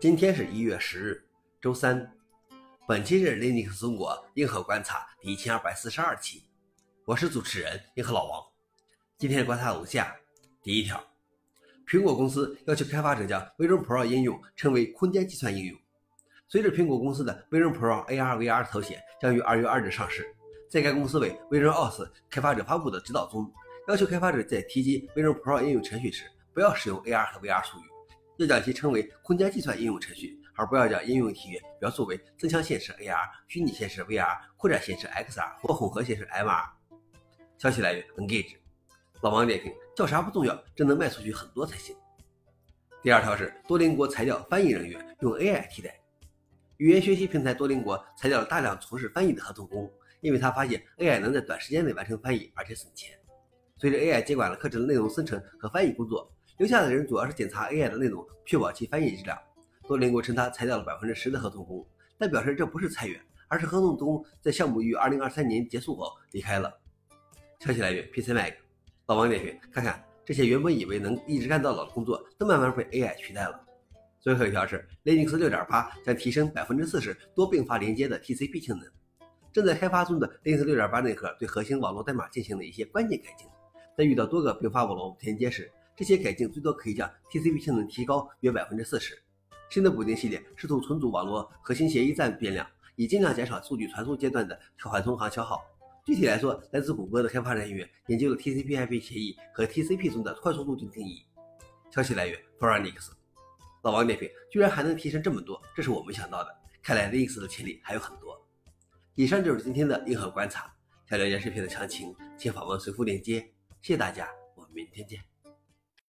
今天是一月十日，周三。本期是 Linux 中国硬核观察第一千二百四十二期，我是主持人硬核老王。今天的观察如下：第一条，苹果公司要求开发者将 Vision Pro 应用称为空间计算应用。随着苹果公司的 Vision Pro AR VR 头显将于二月二日上市，在该公司为 Vision OS 开发者发布的指导中，要求开发者在提及 Vision Pro 应用程序时，不要使用 AR 和 VR 术语。要将其称为空间计算应用程序，而不要将应用体验描述为增强现实 AR、虚拟现实 VR、扩展现实 XR 或混合现实 MR。消息来源：Engage。老王点评：叫啥不重要，真能卖出去很多才行。第二条是多邻国裁掉翻译人员，用 AI 替代。语言学习平台多邻国裁掉了大量从事翻译的合同工，因为他发现 AI 能在短时间内完成翻译，而且省钱。随着 AI 接管了课程的内容生成和翻译工作。留下的人主要是检查 AI 的内容，确保其翻译质量。多邻国称他裁掉了百分之十的合同工，但表示这不是裁员，而是合同工在项目于二零二三年结束后离开了。消息来源：PC Mag。老王点评：看看这些原本以为能一直干到老的工作，都慢慢被 AI 取代了。最后一条是 Linux 六点八将提升百分之四十多并发连接的 TCP 性能。正在开发中的 Linux 六点八内核对核心网络代码进行了一些关键改进，在遇到多个并发网络连接时。这些改进最多可以将 TCP 性能提高约百分之四十。新的补丁系列试图重组网络核心协议站变量，以尽量减少数据传输阶段的缓冲行消耗。具体来说，来自谷歌的开发人员研究了 TCP/IP 协议和 TCP 中的快速路径定义。消息来源 f o r u n i x 老王点评：居然还能提升这么多，这是我没想到的。看来 Linux 的潜力还有很多。以上就是今天的硬核观察。想了解视频的详情，请访问随附链接。谢谢大家，我们明天见。